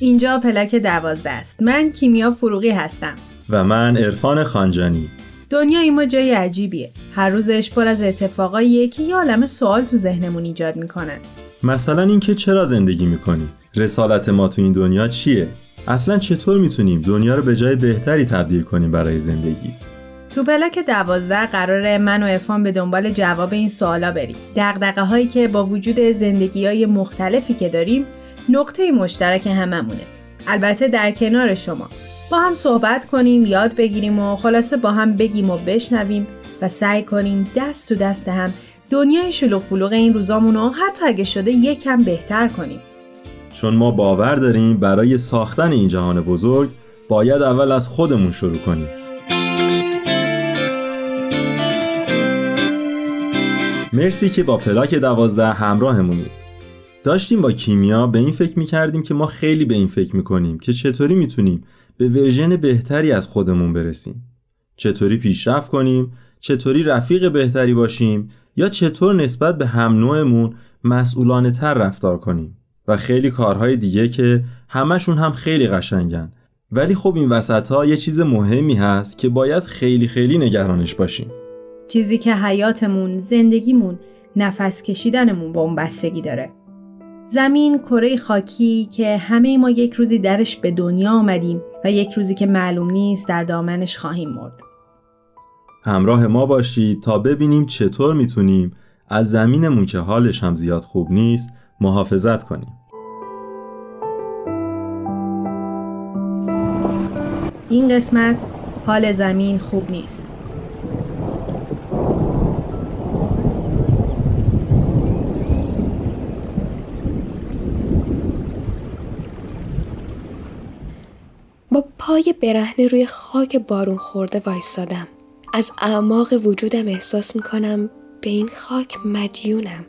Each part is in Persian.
اینجا پلاک دوازده است. من کیمیا فروغی هستم. و من عرفان خانجانی. دنیای ما جای عجیبیه. هر روزش پر از اتفاقاییه که یه عالم سوال تو ذهنمون ایجاد می‌کنن مثلا اینکه چرا زندگی می‌کنیم رسالت ما تو این دنیا چیه؟ اصلا چطور می‌تونیم دنیا رو به جای بهتری تبدیل کنیم برای زندگی؟ تو پلاک دوازده قرار من و ارفان به دنبال جواب این سوالا بریم. دقدقه هایی که با وجود زندگی های مختلفی که داریم نقطه مشترک هممونه. البته در کنار شما. با هم صحبت کنیم یاد بگیریم و خلاصه با هم بگیم و بشنویم و سعی کنیم دست تو دست هم دنیای شلوغ بلوغ این روزامون رو حتی اگه شده یکم بهتر کنیم. چون ما باور داریم برای ساختن این جهان بزرگ باید اول از خودمون شروع کنیم. مرسی که با پلاک دوازده همراهمونید. داشتیم با کیمیا به این فکر می‌کردیم که ما خیلی به این فکر می‌کنیم که چطوری می‌تونیم به ورژن بهتری از خودمون برسیم. چطوری پیشرفت کنیم؟ چطوری رفیق بهتری باشیم؟ یا چطور نسبت به هم نوعمون مسئولانه تر رفتار کنیم؟ و خیلی کارهای دیگه که همشون هم خیلی قشنگن. ولی خب این وسط ها یه چیز مهمی هست که باید خیلی خیلی نگرانش باشیم. چیزی که حیاتمون، زندگیمون، نفس کشیدنمون با اون بستگی داره. زمین کره خاکی که همه ما یک روزی درش به دنیا آمدیم و یک روزی که معلوم نیست در دامنش خواهیم مرد. همراه ما باشید تا ببینیم چطور می‌تونیم از زمینمون که حالش هم زیاد خوب نیست محافظت کنیم. این قسمت حال زمین خوب نیست. پای برهنه روی خاک بارون خورده وایستادم. از اعماق وجودم احساس می‌کنم به این خاک مدیونم.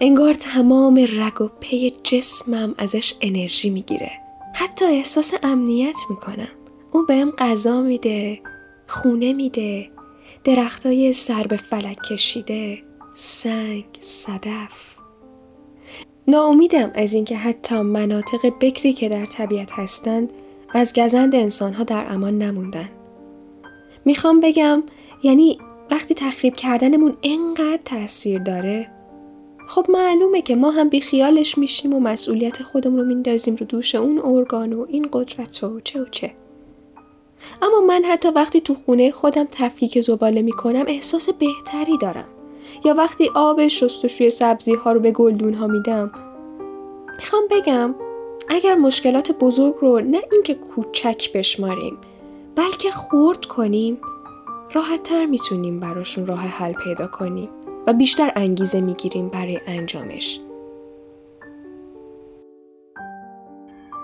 انگار تمام رگ و پی جسمم ازش انرژی می‌گیره. حتی احساس امنیت می‌کنم. او بهم غذا میده، خونه میده، درختای سر به فلک کشیده، سنگ، صدف. ناامیدم از اینکه حتی مناطق بکری که در طبیعت هستند از گزند انسانها در امان نموندن. می‌خوام بگم یعنی وقتی تخریب کردنمون انقدر تاثیر داره خب معلومه که ما هم بیخیالش میشیم و مسئولیت خودمون رو میندازیم رو دوش اون ارگان و این قدرت و چه و چه. اما من حتی وقتی تو خونه خودم تفکیک زباله می‌کنم احساس بهتری دارم. یا وقتی آب شستشوی سبزی ها رو به گلدون ها میدم. می‌خوام بگم اگر مشکلات بزرگ رو نه اینکه کوچک بشماریم بلکه خورد کنیم راحت تر می‌تونیم براشون راه حل پیدا کنیم و بیشتر انگیزه می‌گیریم برای انجامش.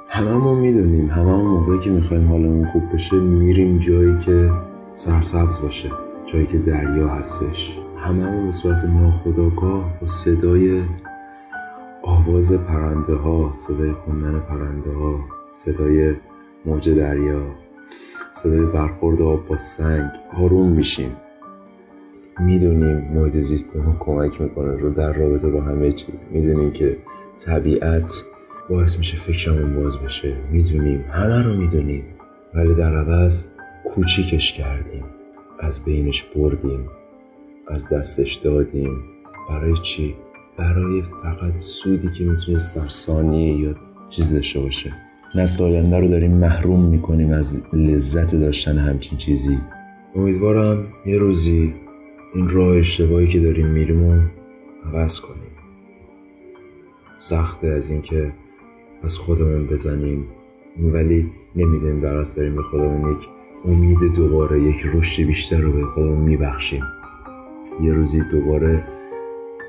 هممون می‌دونیم هممون موقعی که می‌خوایم حالمون خوب بشه میریم جایی که سرسبز باشه جایی که دریا هستش. هممون به صورت ناخداگاه با صدای آواز پرنده ها صدای خوندن پرنده ها صدای موج دریا صدای برخورد آب با سنگ آروم میشیم. می‌دونیم محیط زیست به ما کمک می‌کنه رو در رابطه با همه چی. می‌دونیم که طبیعت باعث میشه فکرمون باز بشه. می‌دونیم همه رو می‌دونیم. ولی در عوض کوچیکش کردیم. از بینش بردیم. از دستش دادیم. برای چی؟ برای فقط سودی که می‌تونه در یا چیزی داشته باشه. نسل آینده رو داریم محروم می‌کنیم از لذت داشتن همچین چیزی. امیدوارم یه روزی این راه اشتباهی که داریم میریم و عوض کنیم. سخته از اینکه از خودمون بزنیم. ولی نمی‌دونیم در داریم به خودمون یک امید دوباره یک رشد بیشتر رو به خودمون میبخشیم. یه روزی دوباره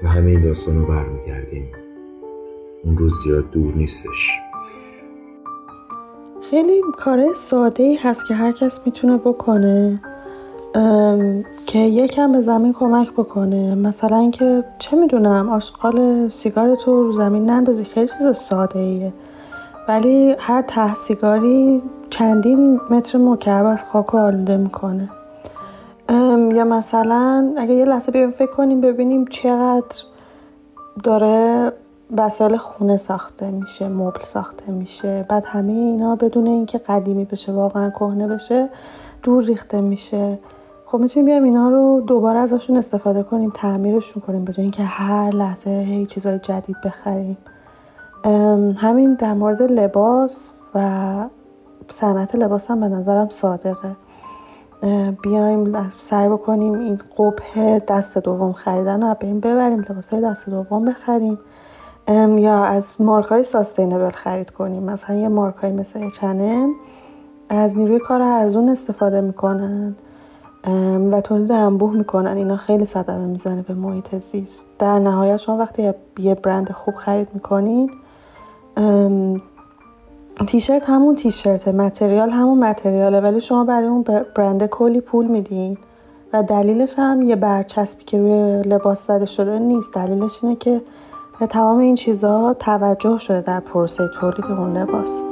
و همه این داستان رو برمیگردیم. اون روز زیاد دور نیستش. خیلی کار ساده ای هست که هر کس می‌تونه بکنه که یکم به زمین کمک بکنه. مثلا اینکه چه می‌دونم آشغال سیگار تو رو زمین نندازی خیلی چیز ساده ایه ولی هر ته سیگاری چندین متر مکعب از خاک آلوده می‌کنه. یا مثلا اگه یه لحظه بیایم فکر کنیم ببینیم چقدر داره وسایل خونه ساخته میشه مبل ساخته میشه. بعد همه اینا بدون اینکه قدیمی بشه واقعا کهنه بشه دور ریخته میشه. خب می‌تونیم بیایم اینا رو دوباره ازشون استفاده کنیم تعمیرشون کنیم به اینکه هر لحظه هی چیزای جدید بخریم. همین در مورد لباس و صنعت لباس هم به نظرم صادقه. بیایم سعی بکنیم این قبه دست دوم خریدن رو این ببریم لباس های دست دوم بخریم. یا از مارک های ساستینبل خرید کنیم. مثلا یه مارک های مثل چنم از نیروی کار ارزون استفاده می‌کنن و تولید انبوه می‌کنن. اینا خیلی صدمه می‌زنه به محیط زیست. در نهایت شما وقتی یه برند خوب خرید می‌کنین تیشرت همون تیشرت متریال همون متریاله ولی شما برای اون برند کلی پول میدین و دلیلش هم یه برچسبی که روی لباس زده شده نیست دلیلش اینه که به تمام این چیزها توجه شده در پروسه تولید اون لباس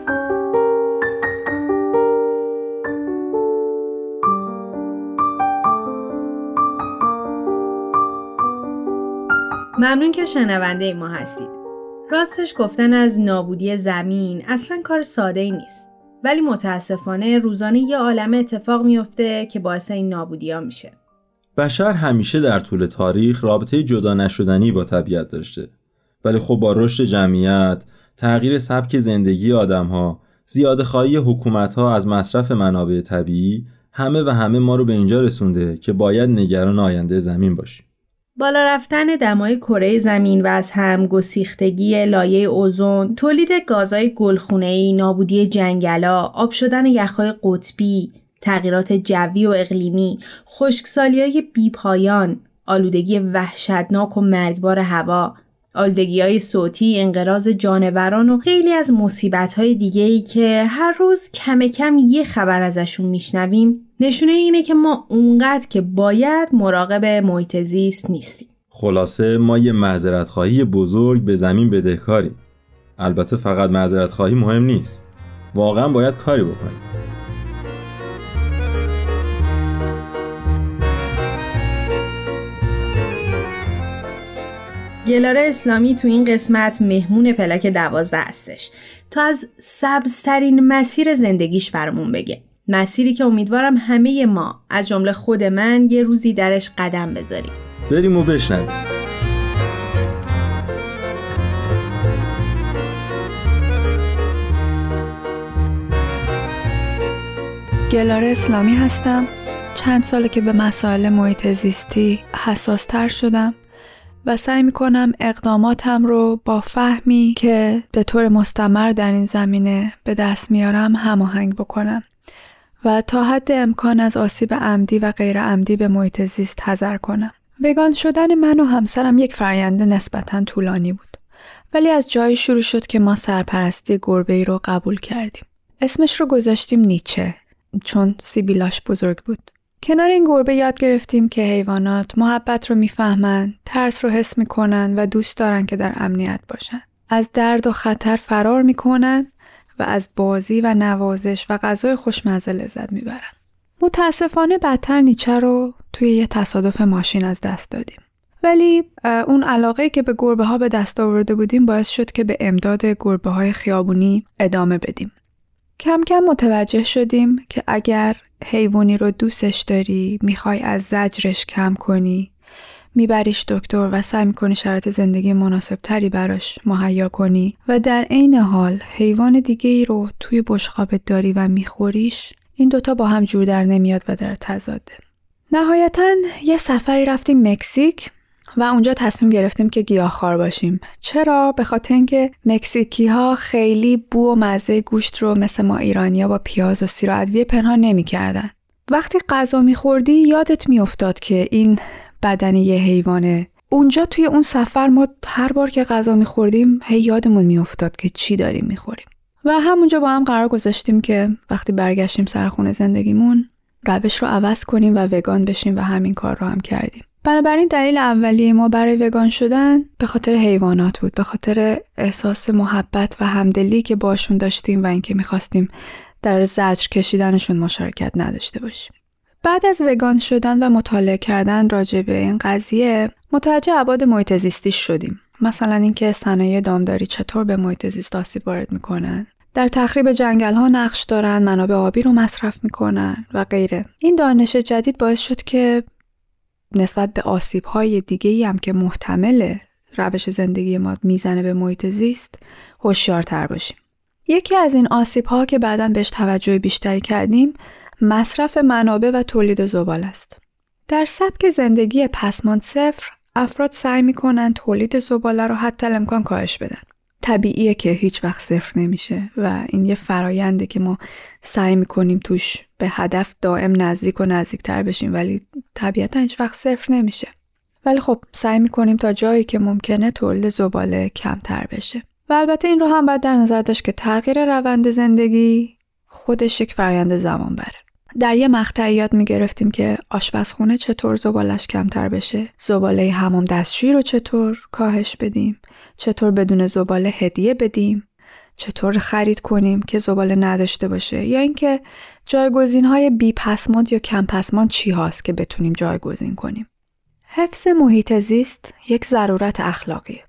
ممنون که شنونده ما هستید. راستش گفتن از نابودی زمین اصلا کار ساده ای نیست. ولی متاسفانه روزانه یه عالم اتفاق میفته که باعث این نابودی ها میشه. بشر همیشه در طول تاریخ رابطه جدا نشدنی با طبیعت داشته. ولی خب با رشد جمعیت، تغییر سبک زندگی آدم ها، زیاده خواهی حکومت ها از مصرف منابع طبیعی همه و همه ما رو به اینجا رسونده که باید نگران آینده زمین باشیم. بالا رفتن دمای کره زمین و از هم گسیختگی لایه اوزون، تولید گازهای گلخونه‌ای، نابودی جنگلا، آب شدن یخهای قطبی، تغییرات جوی و اقلیمی، خشکسالی های بیپایان، آلودگی وحشتناک و مرگبار هوا، آلودگی های صوتی، انقراض جانوران و خیلی از مصیبت های که هر روز کم کم یه خبر ازشون میشنویم. نشونه اینه که ما اونقدر که باید مراقب محیط زیست نیستیم. خلاصه ما یه معذرت خواهی بزرگ به زمین بدهکاریم. البته فقط معذرت خواهی مهم نیست. واقعا باید کاری بکنیم. گلاره اسلامی تو این قسمت مهمون پلاک دوازده هستش تا از سبزترین مسیر زندگیش برامون بگه مسیری که امیدوارم همه ما از جمله خود من یه روزی درش قدم بذاریم. بریم و بشنویم. گلاره اسلامی هستم. چند ساله که به مسائل محیط زیستی حساس تر شدم و سعی می کنم اقداماتم رو با فهمی که به طور مستمر در این زمینه به دست میارم هماهنگ بکنم. و تا حد امکان از آسیب عمدی و غیر عمدی به محیط زیست حذر کنم. وگان شدن من و همسرم یک فرآیند نسبتا طولانی بود. ولی از جایی شروع شد که ما سرپرستی گربه ای رو قبول کردیم. اسمش رو گذاشتیم نیچه چون سیبیلاش بزرگ بود. کنار این گربه یاد گرفتیم که حیوانات محبت رو می‌فهمند، ترس رو حس می‌کنن و دوست دارن که در امنیت باشن. از درد و خطر فرار می‌کنن و از بازی و نوازش و غذای خوشمزه لذت می‌برن. متاسفانه بدتر نیچه رو توی یه تصادف ماشین از دست دادیم. ولی اون علاقه که به گربه ها به دست آورده بودیم باعث شد که به امداد گربه های خیابونی ادامه بدیم. کم کم متوجه شدیم که اگر حیوانی رو دوستش داری می‌خوای از زجرش کم کنی میبریش دکتر و سعی می‌کنی شرایط زندگی مناسب تری براش مهیا کنی و در عین حال حیوان دیگه ای رو توی بشقابت داری و میخوریش این دوتا با هم جور در نمیاد و در تضاده. نهایتا یه سفری رفتیم مکزیک و اونجا تصمیم گرفتیم که گیاهخوار باشیم. چرا؟ به خاطر اینکه مکزیکی ها خیلی بو و مزه گوشت رو مثل ما ایرانیا با پیاز و سیر و ادویه پنهان نمی‌کردن. وقتی غذا میخوردی یادت میافتاد که این بدن یه حیوانه. اونجا توی اون سفر ما هر بار که غذا میخوردیم هی یادمون میافتاد که چی داریم می‌خوریم. و همونجا با هم قرار گذاشتیم که وقتی برگشتیم سر خونه زندگیمون روش رو عوض کنیم و وگان بشیم و همین کار رو هم کردیم. بنابراین دلیل اولیه ما برای وگان شدن به خاطر حیوانات بود به خاطر احساس محبت و همدلی که باشون داشتیم و اینکه می‌خواستیم در زجر کشیدنشون مشارکت نداشته باشیم. بعد از وگان شدن و مطالعه کردن راجع به این قضیه متوجه عباد محیط زیستی شدیم. مثلا اینکه صنایع دامداری چطور به محیط زیست آسیب وارد می‌کنن. در تخریب جنگل ها نقش دارن منابع آبی رو مصرف می‌کنن و غیره. این دانش جدید باعث شد که نسبت به آسیب های دیگه ای هم که محتمل روش زندگی ما می‌زنه به محیط زیست هوشیارتر باشیم. یکی از این آسیب ها که بعدا بهش توجه بیشتری کردیم مصرف منابع و تولید زبال است. در سبک زندگی پسمان صفر افراد سعی می‌کنن تولید زباله رو حتی امکان کاهش بدن. طبیعیه که هیچ وقت صفر نمیشه و این یه فراینده که ما سعی می‌کنیم توش به هدف دائم نزدیک و نزدیکتر بشیم ولی طبیعتا هیچ وقت صفر نمیشه. ولی خب سعی می‌کنیم تا جایی که ممکنه تولید زباله کمتر بشه. و البته این رو هم باید در نظر داشت که تغییر روند زندگی خودش یک فرایند زمان بره در یه مقطعی یاد می‌گرفتیم که آشپزخونه چطور زبالش کمتر بشه زباله همام دستشویی رو چطور کاهش بدیم چطور بدون زباله هدیه بدیم چطور خرید کنیم که زباله نداشته باشه یا اینکه جایگزین های بی پسماند یا کم پسماند چی هاست که بتونیم جایگزین کنیم. حفظ محیط زیست یک ضرورت اخلاقیه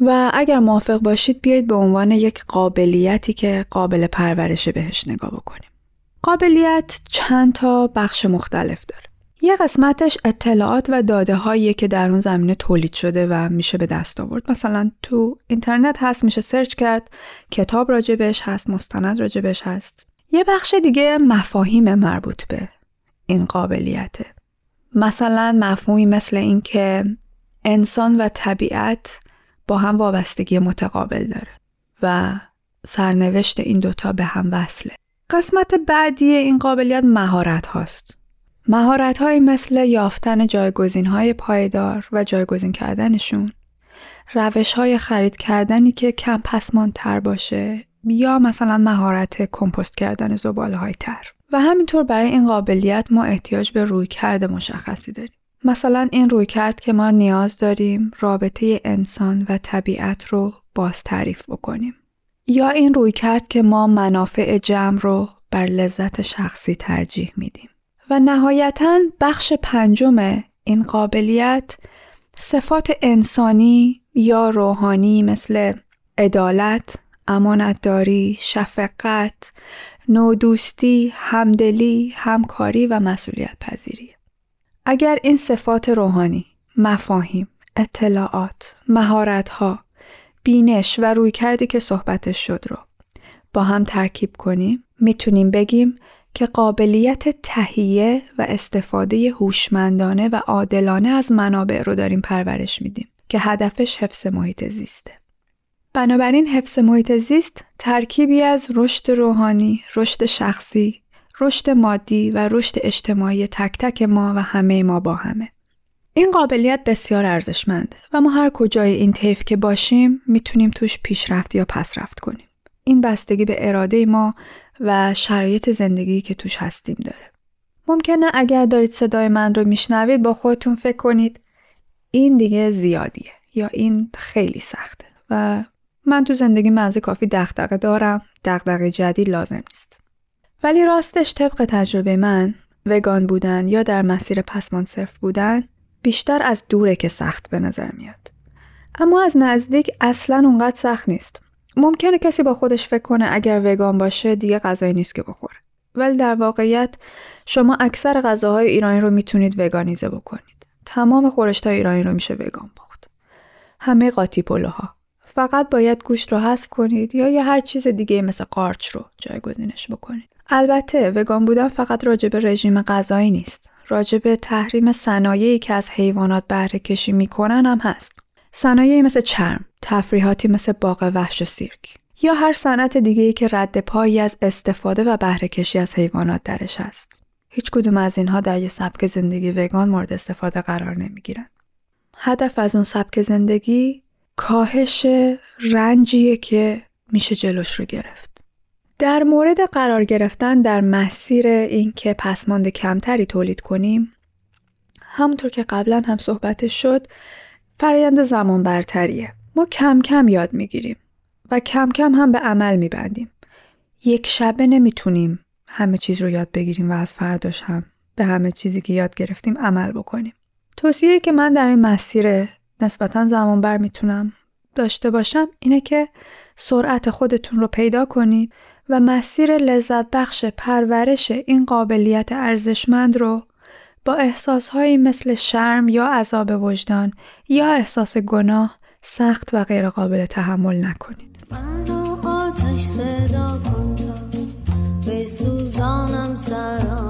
و اگر موافق باشید بیایید به عنوان یک قابلیتی که قابل پرورشه بهش نگاه بکنیم. قابلیت چند تا بخش مختلف داره. یه قسمتش اطلاعات و داده هایی که در اون زمینه تولید شده و میشه به دست آورد. مثلا تو اینترنت هست میشه سرچ کرد، کتاب راجبش هست، مستند راجبش هست. یه بخش دیگه مفاهیم مربوط به این قابلیته. مثلا مفهومی مثل اینکه انسان و طبیعت با هم وابستگی متقابل داره و سرنوشت این دوتا به هم وصله. قسمت بعدی این قابلیت مهارت هاست. مهارت های مثل یافتن جایگزین های پایدار و جایگزین کردنشون، روش های خرید کردنی که کم تر باشه یا مثلا مهارت کمپوست کردن زباله های تر. و همینطور برای این قابلیت ما احتیاج به روی کرده مشخصی داریم. مثلا این روی کرد که ما نیاز داریم رابطه انسان و طبیعت رو باز تعریف بکنیم. یا این روی کرد که ما منافع جمع رو بر لذت شخصی ترجیح میدیم. و نهایتا بخش پنجم این قابلیت صفات انسانی یا روحانی مثل عدالت، امانتداری، شفقت، نودوستی، همدلی، همکاری و مسئولیت پذیری. اگر این صفات روحانی، مفاهیم، اطلاعات، مهارت‌ها، بینش و روی کردی که صحبتش شد رو با هم ترکیب کنیم می‌تونیم بگیم که قابلیت تهیه و استفاده هوشمندانه و عادلانه از منابع رو داریم پرورش میدیم که هدفش حفظ محیط زیسته. بنابراین حفظ محیط زیست ترکیبی از رشد روحانی، رشد شخصی، رشد مادی و رشد اجتماعی تک تک ما و همه ما با همه. این قابلیت بسیار ارزشمنده و ما هر کجای این طیف که باشیم می‌تونیم توش پیشرفت یا پسرفت کنیم. این بستگی به اراده ما و شرایط زندگی که توش هستیم داره. ممکنه اگر دارید صدای من رو میشنوید با خودتون فکر کنید این دیگه زیادیه یا این خیلی سخته و من تو زندگی منزه کافی دغدغه دارم دغدغه جدید لازم نیست. ولی راستش طبق تجربه من وگان بودن یا در مسیر پسمان صرف بودن بیشتر از دوره که سخت به نظر میاد. اما از نزدیک اصلا اونقدر سخت نیست. ممکنه کسی با خودش فکر کنه اگر وگان باشه دیگه غذایی نیست که بخوره. ولی در واقعیت شما اکثر غذاهای ایرانی رو می‌تونید وگانیزه بکنید. تمام خورشتای ایرانی رو میشه وگان پخت. همه قاطی پلوها. فقط باید گوشت رو حذف کنید یا یه هر چیز دیگه مثل قارچ رو جایگزینش بکنید. البته وگان بودن فقط راجع به رژیم غذایی نیست. راجع به تحریم صنایعی که از حیوانات بهره کشی می‌کنن هم هست. صنایعی مثل چرم، تفریحاتی مثل باغ وحش و سیرک یا هر صنعت دیگه ای که رد پایی از استفاده و بهره کشی از حیوانات درش هست. هیچ کدوم از اینها در یه سبک زندگی وگان مورد استفاده قرار نمی‌گیرن. هدف از اون سبک زندگی کاهش رنجیه که میشه جلوش رو گرفت. در مورد قرار گرفتن در مسیر اینکه پسماند کمتری تولید کنیم همونطور که قبلا هم صحبتش شد فرایند زمان برتریه. ما کم کم یاد می‌گیریم و کم کم هم به عمل میبندیم. یک شبه نمی‌تونیم همه چیز رو یاد بگیریم و از فرداش هم به همه چیزی که یاد گرفتیم عمل بکنیم. توصیه که من در این مسیر نسبتا زمان بر می‌تونم داشته باشم اینه که سرعت خودتون رو پیدا کنید و مسیر لذت بخش پرورش این قابلیت ارزشمند رو با احساسهایی مثل شرم یا عذاب وجدان یا احساس گناه سخت و غیر قابل تحمل نکنید. به سوزانم مرا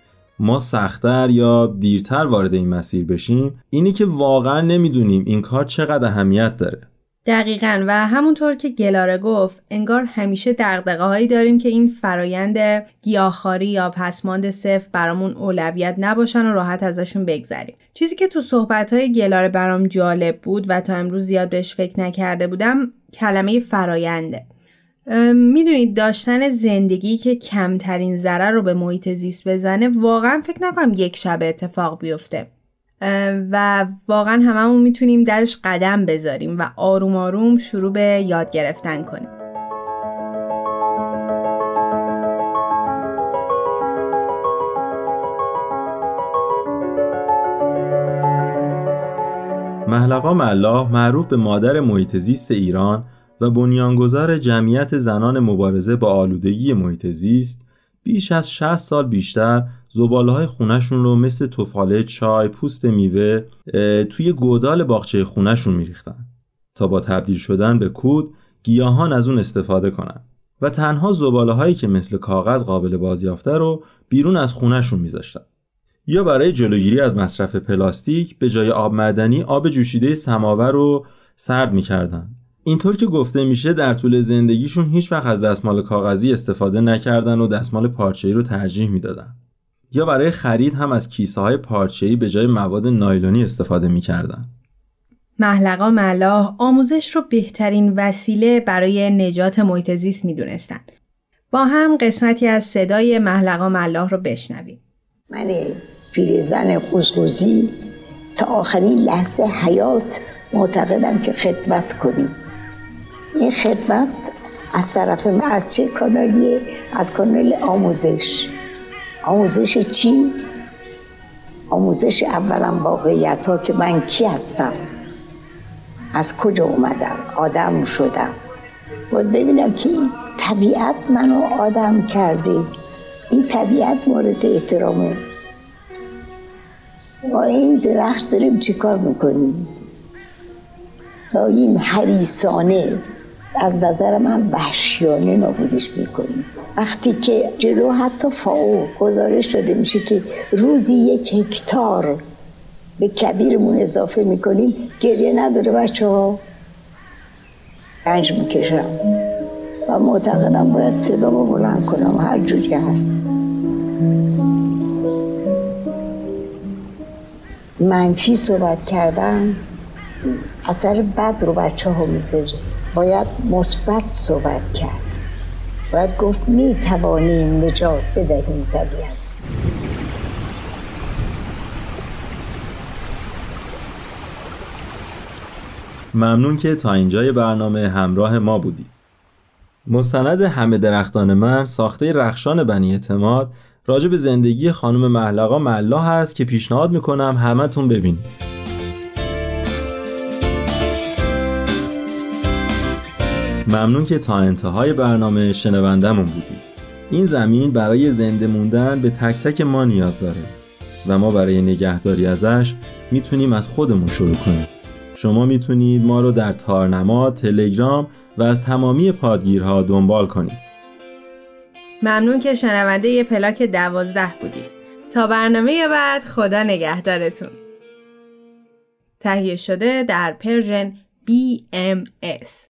ما سختتر یا دیرتر وارد این مسیر بشیم اینی که واقعا نمی‌دونیم این کار چقدر اهمیت داره. دقیقا. و همونطور که گلاره گفت انگار همیشه دقدقه هایی داریم که این فرایند گیاهخواری یا پسماند صفر برامون اولویت نباشن و راحت ازشون بگذریم. چیزی که تو صحبت های گلاره برام جالب بود و تا امروز زیاد بهش فکر نکرده بودم کلمه فراینده می‌دونید داشتن زندگی که کمترین ضرر رو به محیط زیست بزنه واقعا فکر نکنم یک شب اتفاق بیفته. و واقعا هممون می‌تونیم درش قدم بذاریم و آروم آروم شروع به یاد گرفتن کنیم. محلقا ملا معروف به مادر محیط زیست ایران و بنیانگذار جمعیت زنان مبارزه با آلودگی محیط زیست بیش از 60 سال بیشتر زباله های خونشون رو مثل توفاله چای پوست میوه توی گودال باغچه خونشون میریختن تا با تبدیل شدن به کود گیاهان از اون استفاده کنن. و تنها زباله هایی که مثل کاغذ قابل بازیافته رو بیرون از خونشون میذاشتن. یا برای جلوگیری از مصرف پلاستیک به جای آب معدنی آب جوشیده سماور رو سرد می‌کردن. اینطور که گفته میشه در طول زندگیشون هیچ وقت از دستمال کاغذی استفاده نکردن و دستمال پارچه‌ای رو ترجیح می‌دادن. یا برای خرید هم از کیسه های پارچه‌ای به جای مواد نایلونی استفاده می‌کردن. محلقا ملاح آموزش رو بهترین وسیله برای نجات محیط زیست می‌دونستند. با هم قسمتی از صدای محلقا ملاح رو بشنویم. من پیرزن قزقزی تا آخرین لحظه حیات معتقدم که خدمت کنیم این خدمت از طرف من از چه کانالیه؟ از کانال آموزش. آموزش چی؟ آموزش اولا واقعیت ها که من کی هستم؟ از کجا اومدم؟ آدم شدم. باید ببینم که طبیعت منو آدم کرده. این طبیعت مورد احترامه. با این درخت داریم چیکار می‌کنیم؟ داییم حریسانه از نظر من وحشیانه نابودش می‌کنیم. وقتی که جلو حتی فاو گزارش شده میشه که روزی یک هکتار به کبیرمون اضافه می‌کنیم گریه نداره بچه ها رنج می‌کشم. و معتقدم باید صدا رو بلند کنم. هر جوری هست. منفی صحبت کردم اثر بد رو بچه ها می‌ذاره. باید مثبت صحبت کرد. باید گفت می توانیم نجات بدهیم طبیعت. ممنون که تا اینجای برنامه همراه ما بودی. مستند همه درختان من ساخته رخشان بنی اعتماد راجع زندگی خانم محلقا ملا هست که پیشنهاد می‌کنم همتون ببینید. ممنون که تا انتهای برنامه شنوندمون بودید. این زمین برای زنده موندن به تک تک ما نیاز داره و ما برای نگهداری ازش می‌تونیم از خودمون شروع کنیم. شما می‌تونید ما رو در تارنما، تلگرام و از تمامی پادگیرها دنبال کنید. ممنون که شنونده یه پلاک دوازده بودید. تا برنامه بعد خدا نگهدارتون. تهیه شده در پرژن BMS